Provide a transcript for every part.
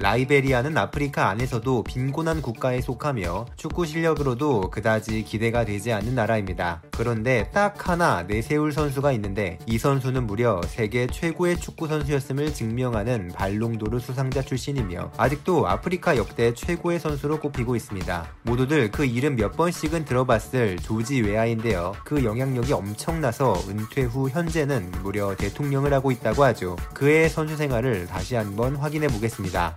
라이베리아는 아프리카 안에서도 빈곤한 국가에 속하며 축구 실력으로도 그다지 기대가 되지 않는 나라입니다. 그런데 딱 하나 내세울 선수가 있는데 이 선수는 무려 세계 최고의 축구 선수였음을 증명하는 발롱도르 수상자 출신이며 아직도 아프리카 역대 최고의 선수로 꼽히고 있습니다. 모두들 그 이름 몇 번씩은 들어봤을 조지 웨아인데요. 그 영향력이 엄청나서 은퇴 후 현재는 무려 대통령을 하고 있다고 하죠. 그의 선수 생활을 다시 한번 확인해 보겠습니다.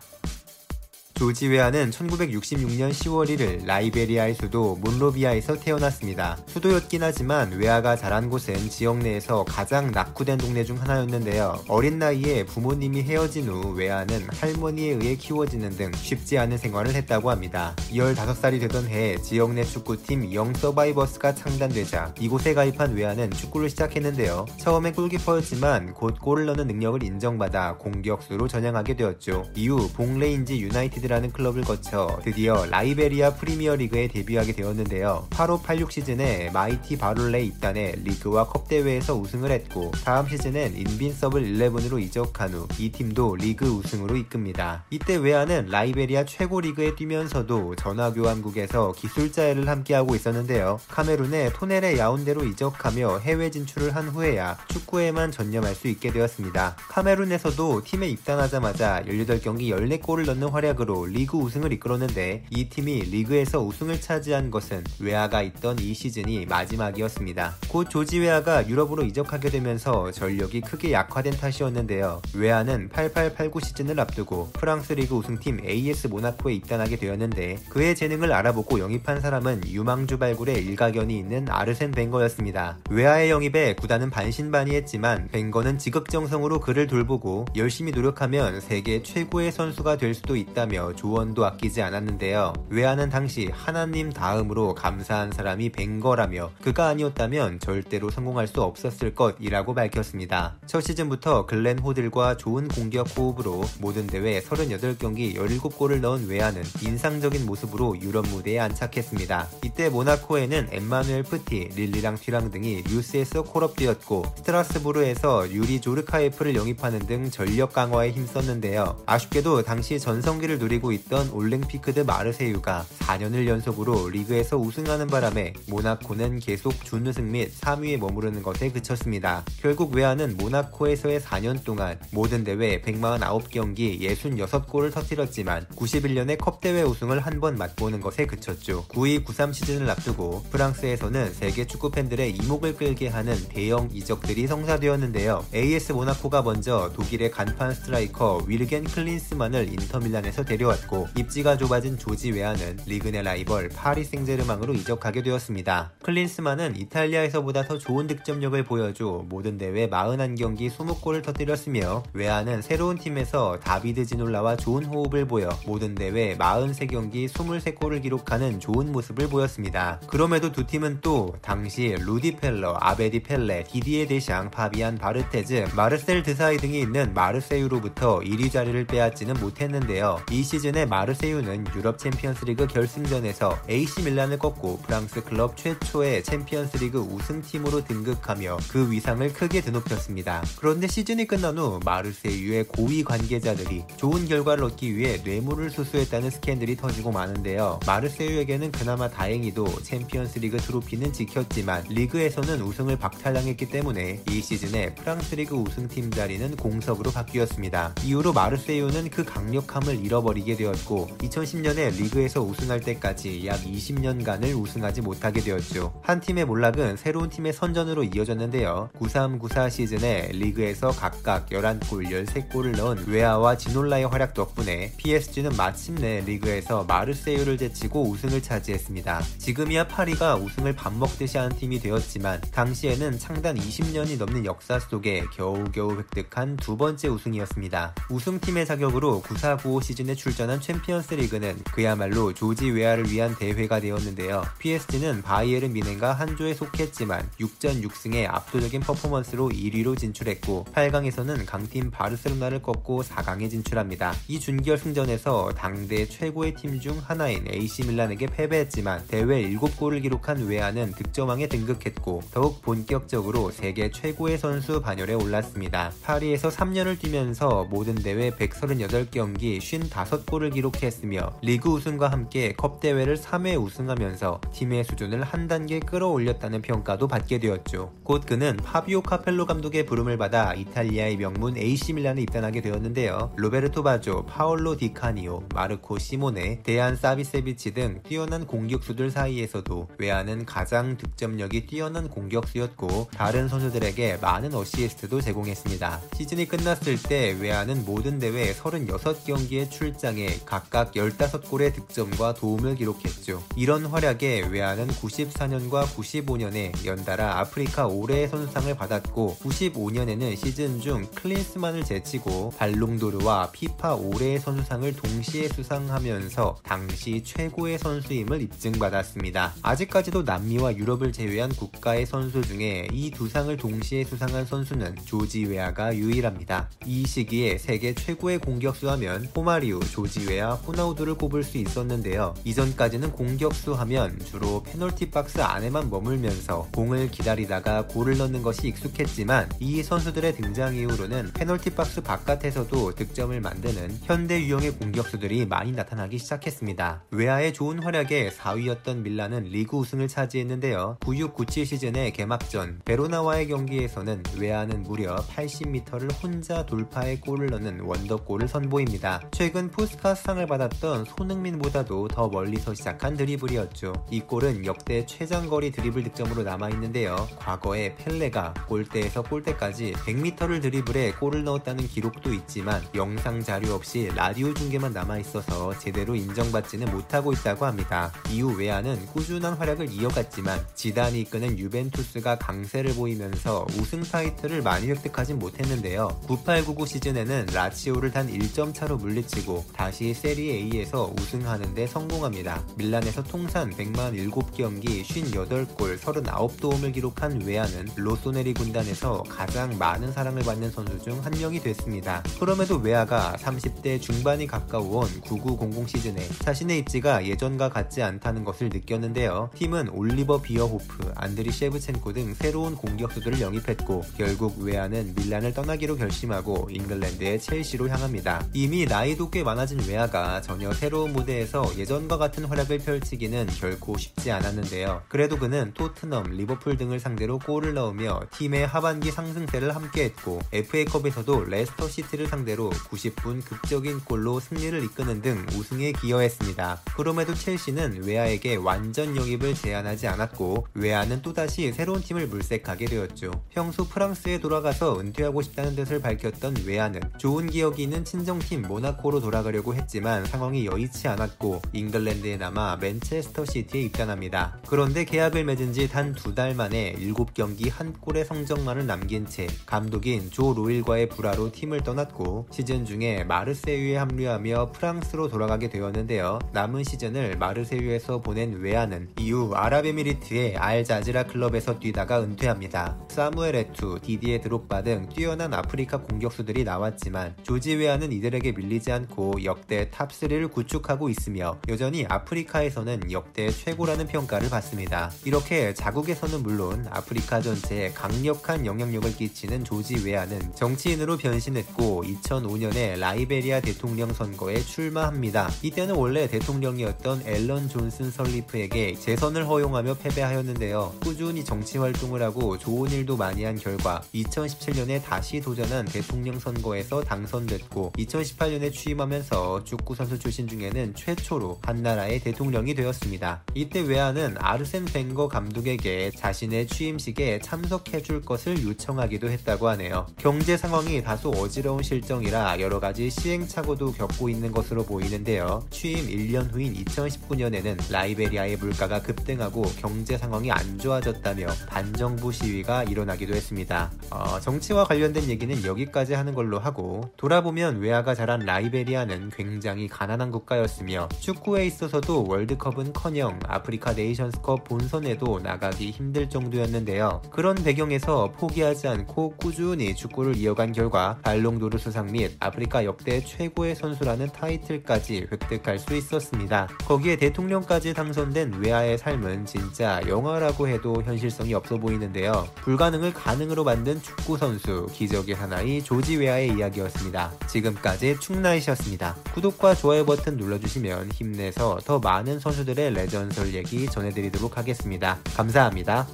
조지 웨아는 1966년 10월 1일 라이베리아의 수도 몬로비아에서 태어났습니다. 수도였긴 하지만 웨아가 자란 곳은 지역 내에서 가장 낙후된 동네 중 하나였는데요. 어린 나이에 부모님이 헤어진 후 웨아는 할머니에 의해 키워지는 등 쉽지 않은 생활을 했다고 합니다. 15살이 되던 해에 지역 내 축구팀 영 서바이버스가 창단되자 이곳에 가입한 웨아는 축구를 시작했는데요. 처음엔 골키퍼였지만 곧 골을 넣는 능력을 인정받아 공격수로 전향하게 되었죠. 이후 봉레인지 유나이티드 유나이티드라는 클럽을 거쳐 드디어 라이베리아 프리미어리그에 데뷔하게 되었는데요. 85-86 시즌에 마이티 바롤레 입단해 리그와 컵 대회에서 우승을 했고 다음 시즌엔 인빈서블 11으로 이적한 후 이 팀도 리그 우승으로 이끕니다. 이때 웨아는 라이베리아 최고 리그에 뛰면서도 전화교환국에서 기술자 일을 함께하고 있었는데요. 카메룬의 토네르 야운데로 이적하며 해외 진출을 한 후에야 축구에만 전념할 수 있게 되었습니다. 카메룬에서도 팀에 입단하자마자 18경기 14골을 넣는 활약으로 승으로 리그 우승을 이끌었는데 이 팀이 리그에서 우승을 차지한 것은 웨아가 있던 이 시즌이 마지막이었습니다. 곧 조지 웨아가 유럽으로 이적하게 되면서 전력이 크게 약화된 탓이었는데요. 웨아는 88-89 시즌을 앞두고 프랑스 리그 우승팀 AS 모나코에 입단하게 되었는데 그의 재능을 알아보고 영입한 사람은 유망주 발굴에 일가견이 있는 아르센 벵거였습니다. 웨아의 영입에 구단은 반신반의했지만 벵거는 지극정성으로 그를 돌보고 열심히 노력하면 세계 최고의 선수가 될 수도 있다며 조언도 아끼지 않았는데요. 웨아는 당시 하나님 다음으로 감사한 사람이 벵거라며 그가 아니었다면 절대로 성공할 수 없었을 것이라고 밝혔습니다. 첫 시즌부터 글렌 호들과 좋은 공격 호흡으로 모든 대회 38경기 17골을 넣은 웨아는 인상적인 모습으로 유럽 무대에 안착했습니다. 이때 모나코에는 엠마누엘 프티, 릴리앙 튀랑 등이 youth에서 call-up되었고 스트라스부르에서 유리 조르카예프를 영입하는 등 전력 강화에 힘썼는데요. 아쉽게도 당시 전성기를 누리 노리고 있던 올랭피크 드 마르세유가 4년을 연속으로 리그에서 우승하는 바람에 모나코는 계속 준우승 및 3위에 머무르는 것에 그쳤습니다. 결국 웨아는 모나코에서의 4년 동안 모든 대회 149경기 66골을 터뜨렸지만 91년에 컵대회 우승을 한 번 맛보는 것에 그쳤죠. 92-93 시즌을 앞두고 프랑스에서는 세계 축구 팬들의 이목을 끌게 하는 대형 이적들이 성사되었는데요. AS 모나코가 먼저 독일의 간판 스트라이커 위르겐 클린스만을 인터밀란에서 데려 데려왔고 입지가 좁아진 조지 웨아는 리그 내 라이벌 파리 생제르망으로 이적하게 되었습니다. 클린스만은 이탈리아에서보다 더 좋은 득점력을 보여줘 모든 대회 41경기 20골을 터뜨렸으며 웨아는 새로운 팀에서 다비드 지놀라와 좋은 호흡을 보여 모든 대회 43경기 23골을 기록하는 좋은 모습을 보였습니다. 그럼에도 두 팀은 또 당시 루디 펠러, 아베디 펠레, 디디에 데샹, 파비안 바르테즈, 마르셀 드사이 등이 있는 마르세유로부터 1위 자리를 빼앗지는 못했는데요. 이 시즌에 마르세유는 유럽 챔피언스리그 결승전에서 AC 밀란을 꺾고 프랑스 클럽 최초의 챔피언스리그 우승팀으로 등극하며 그 위상을 크게 드높였습니다. 그런데 시즌이 끝난 후 마르세유의 고위 관계자들이 좋은 결과를 얻기 위해 뇌물을 수수했다는 스캔들이 터지고 마는데요. 마르세유에게는 그나마 다행히도 챔피언스리그 트로피는 지켰지만 리그에서는 우승을 박탈당했기 때문에 이 시즌에 프랑스 리그 우승팀 자리는 공석으로 바뀌었습니다. 이후로 마르세유는 그 강력함을 잃어버리 이게 되었고 2010년에 리그에서 우승할 때까지 약 20년간을 우승하지 못하게 되었죠. 한 팀의 몰락은 새로운 팀의 선전으로 이어졌는데요. 93-94 시즌에 리그에서 각각 11골, 13골을 넣은 웨아와 지놀라의 활약 덕분에 PSG는 마침내 리그에서 마르세유를 제치고 우승을 차지했습니다. 지금이야 파리가 우승을 밥 먹듯이 하는 팀이 되었지만 당시에는 창단 20년이 넘는 역사 속에 겨우겨우 획득한 두 번째 우승이었습니다. 우승팀의 자격으로 94-95 시즌에 출 출전한 챔피언스 리그는 그야말로 조지 웨아를 위한 대회가 되었는데요. PSG는 바이에른 뮌헨과 한 조에 속했지만 6전 6승의 압도적인 퍼포먼스로 1위로 진출했고 8강에서는 강팀 바르셀로나를 꺾고 4강에 진출합니다. 이 준결승전에서 당대 최고의 팀 중 하나인 AC 밀란에게 패배했지만 대회 7골을 기록한 웨아는 득점왕에 등극했고 더욱 본격적으로 세계 최고의 선수 반열에 올랐습니다. 파리에서 3년을 뛰면서 모든 대회 138경기 55 36골을 기록했으며 리그 우승과 함께 컵 대회를 3회 우승하면서 팀의 수준을 한 단계 끌어올렸다는 평가도 받게 되었죠. 곧 그는 파비오 카펠로 감독의 부름을 받아 이탈리아의 명문 AC 밀란에 입단하게 되었는데요. 로베르토 바조, 파올로 디카니오, 마르코 시모네, 데얀 사비체비치 등 뛰어난 공격수들 사이에서도 웨아는 가장 득점력이 뛰어난 공격수였고 다른 선수들에게 많은 어시스트도 제공했습니다. 시즌이 끝났을 때 웨아는 모든 대회 36경기에 출장해 각각 15골의 득점과 도움을 기록했죠. 이런 활약에 웨아는 94년과 95년에 연달아 아프리카 올해의 선수상을 받았고 95년에는 시즌 중 클린스만을 제치고 발롱도르와 피파 올해의 선수상을 동시에 수상하면서 당시 최고의 선수임을 입증받았습니다. 아직까지도 남미와 유럽을 제외한 국가의 선수 중에 이 두 상을 동시에 수상한 선수는 조지 웨아가 유일합니다. 이 시기에 세계 최고의 공격수 하면 호마리우, 조지 웨아, 호나우두를 꼽을 수 있었는데요. 이전까지는 공격수 하면 주로 페널티 박스 안에만 머물면서 공을 기다리다가 골을 넣는 것이 익숙했지만 이 선수들의 등장 이후로는 페널티 박스 바깥에서도 득점을 만드는 현대 유형의 공격수들이 많이 나타나기 시작했습니다. 웨아의 좋은 활약에 4위였던 밀란은 리그 우승을 차지했는데요. 96-97 시즌의 개막전 베로나와의 경기에서는 웨아는 무려 80m를 혼자 돌파해 골을 넣는 원더골을 선보입니다. 최근 푸스카스상을 받았던 손흥민보다도 더 멀리서 시작한 드리블이었죠. 이 골은 역대 최장거리 드리블 득점으로 남아있는데요. 과거에 펠레가 골대에서 골대까지 100m를 드리블해 골을 넣었다는 기록도 있지만 영상 자료 없이 라디오 중계만 남아있어서 제대로 인정받지는 못하고 있다고 합니다. 이후 웨아는 꾸준한 활약을 이어갔지만 지단이 이끄는 유벤투스가 강세를 보이면서 우승 타이틀을 많이 획득하진 못했는데요. 98-99 시즌에는 라치오를 단 1점 차로 물리치고 다시 세리에 A에서 우승하는데 성공합니다. 밀란에서 통산 107경기 58골 39도움을 기록한 웨아는 로소네리 군단에서 가장 많은 사랑을 받는 선수 중 한 명이 됐습니다. 그럼에도 웨아가 30대 중반이 가까워온 9900 시즌에 자신의 입지가 예전과 같지 않다는 것을 느꼈는데요. 팀은 올리버 비어호프, 안드리 셰브첸코 등 새로운 공격수들을 영입했고 결국 웨아는 밀란을 떠나기로 결심하고 잉글랜드의 첼시로 향합니다. 이미 나이도 꽤 많아진 웨아가 전혀 새로운 무대에서 예전과 같은 활약을 펼치기는 결코 쉽지 않았는데요. 그래도 그는 토트넘, 리버풀 등을 상대로 골을 넣으며 팀의 하반기 상승세를 함께했고 FA컵에서도 레스터 시티를 상대로 90분 극적인 골로 승리를 이끄는 등 우승에 기여했습니다. 그럼에도 첼시는 웨아에게 완전 영입을 제안하지 않았고 웨아는 또다시 새로운 팀을 물색하게 되었죠. 평소 프랑스에 돌아가서 은퇴하고 싶다는 뜻을 밝혔던 웨아는 좋은 기억이 있는 친정팀 모나코로 돌아가려고 했지만 상황이 여의치 않았고 잉글랜드에 남아 맨체스터 시티에 입단합니다. 그런데 계약을 맺은 지 단 두 달 만에 7경기 한 골의 성적만을 남긴 채 감독인 조 로일과의 불화로 팀을 떠났고 시즌 중에 마르세유에 합류하며 프랑스로 돌아가게 되었는데요. 남은 시즌을 마르세유에서 보낸 웨아는 이후 아랍에미리트의 알자지라 클럽에서 뛰다가 은퇴합니다. 사무엘 에투, 디디에 드록바 등 뛰어난 아프리카 공격수들이 나왔지만 조지 웨아는 이들에게 밀리지 않고 역대 탑3를 구축하고 있으며 여전히 아프리카에서는 역대 최고라는 평가를 받습니다. 이렇게 자국에서는 물론 아프리카 전체에 강력한 영향력을 끼치는 조지 웨아는 정치인으로 변신했고 2005년에 라이베리아 대통령 선거에 출마합니다. 이때는 원래 대통령이었던 앨런 존슨 설리프에게 재선을 허용하며 패배하였는데요. 꾸준히 정치 활동을 하고 좋은 일도 많이 한 결과 2017년에 다시 도전한 대통령 선거에서 당선됐고 2018년에 취임하면 서 축구 선수 출신 중에는 최초로 한 나라의 대통령이 되었습니다. 이때 웨아는 아르센 벵거 감독에게 자신의 취임식에 참석해줄 것을 요청하기도 했다고 하네요. 경제 상황이 다소 어지러운 실정이라 여러 가지 시행착오도 겪고 있는 것으로 보이는데요. 취임 1년 후인 2019년에는 라이베리아의 물가가 급등하고 경제 상황이 안 좋아졌다며 반정부 시위가 일어나기도 했습니다. 어, 정치와 관련된 얘기는 여기까지 하는 걸로 하고 돌아보면 웨아가 자란 라이베리아는 굉장히 가난한 국가였으며 축구에 있어서도 월드컵은커녕 아프리카 네이션스컵 본선에도 나가기 힘들 정도였는데요. 그런 배경에서 포기하지 않고 꾸준히 축구를 이어간 결과 발롱도르 수상 및 아프리카 역대 최고의 선수라는 타이틀까지 획득할 수 있었습니다. 거기에 대통령까지 당선된 웨아의 삶은 진짜 영화라고 해도 현실성이 없어 보이는데요. 불가능을 가능으로 만든 축구 선수 기적의 하나의 조지 웨아의 이야기였습니다. 지금까지 충나이셨습니다. 부탁드립니다. 구독과 좋아요 버튼 눌러주시면 힘내서 더 많은 선수들의 레전설 얘기 전해드리도록 하겠습니다. 감사합니다.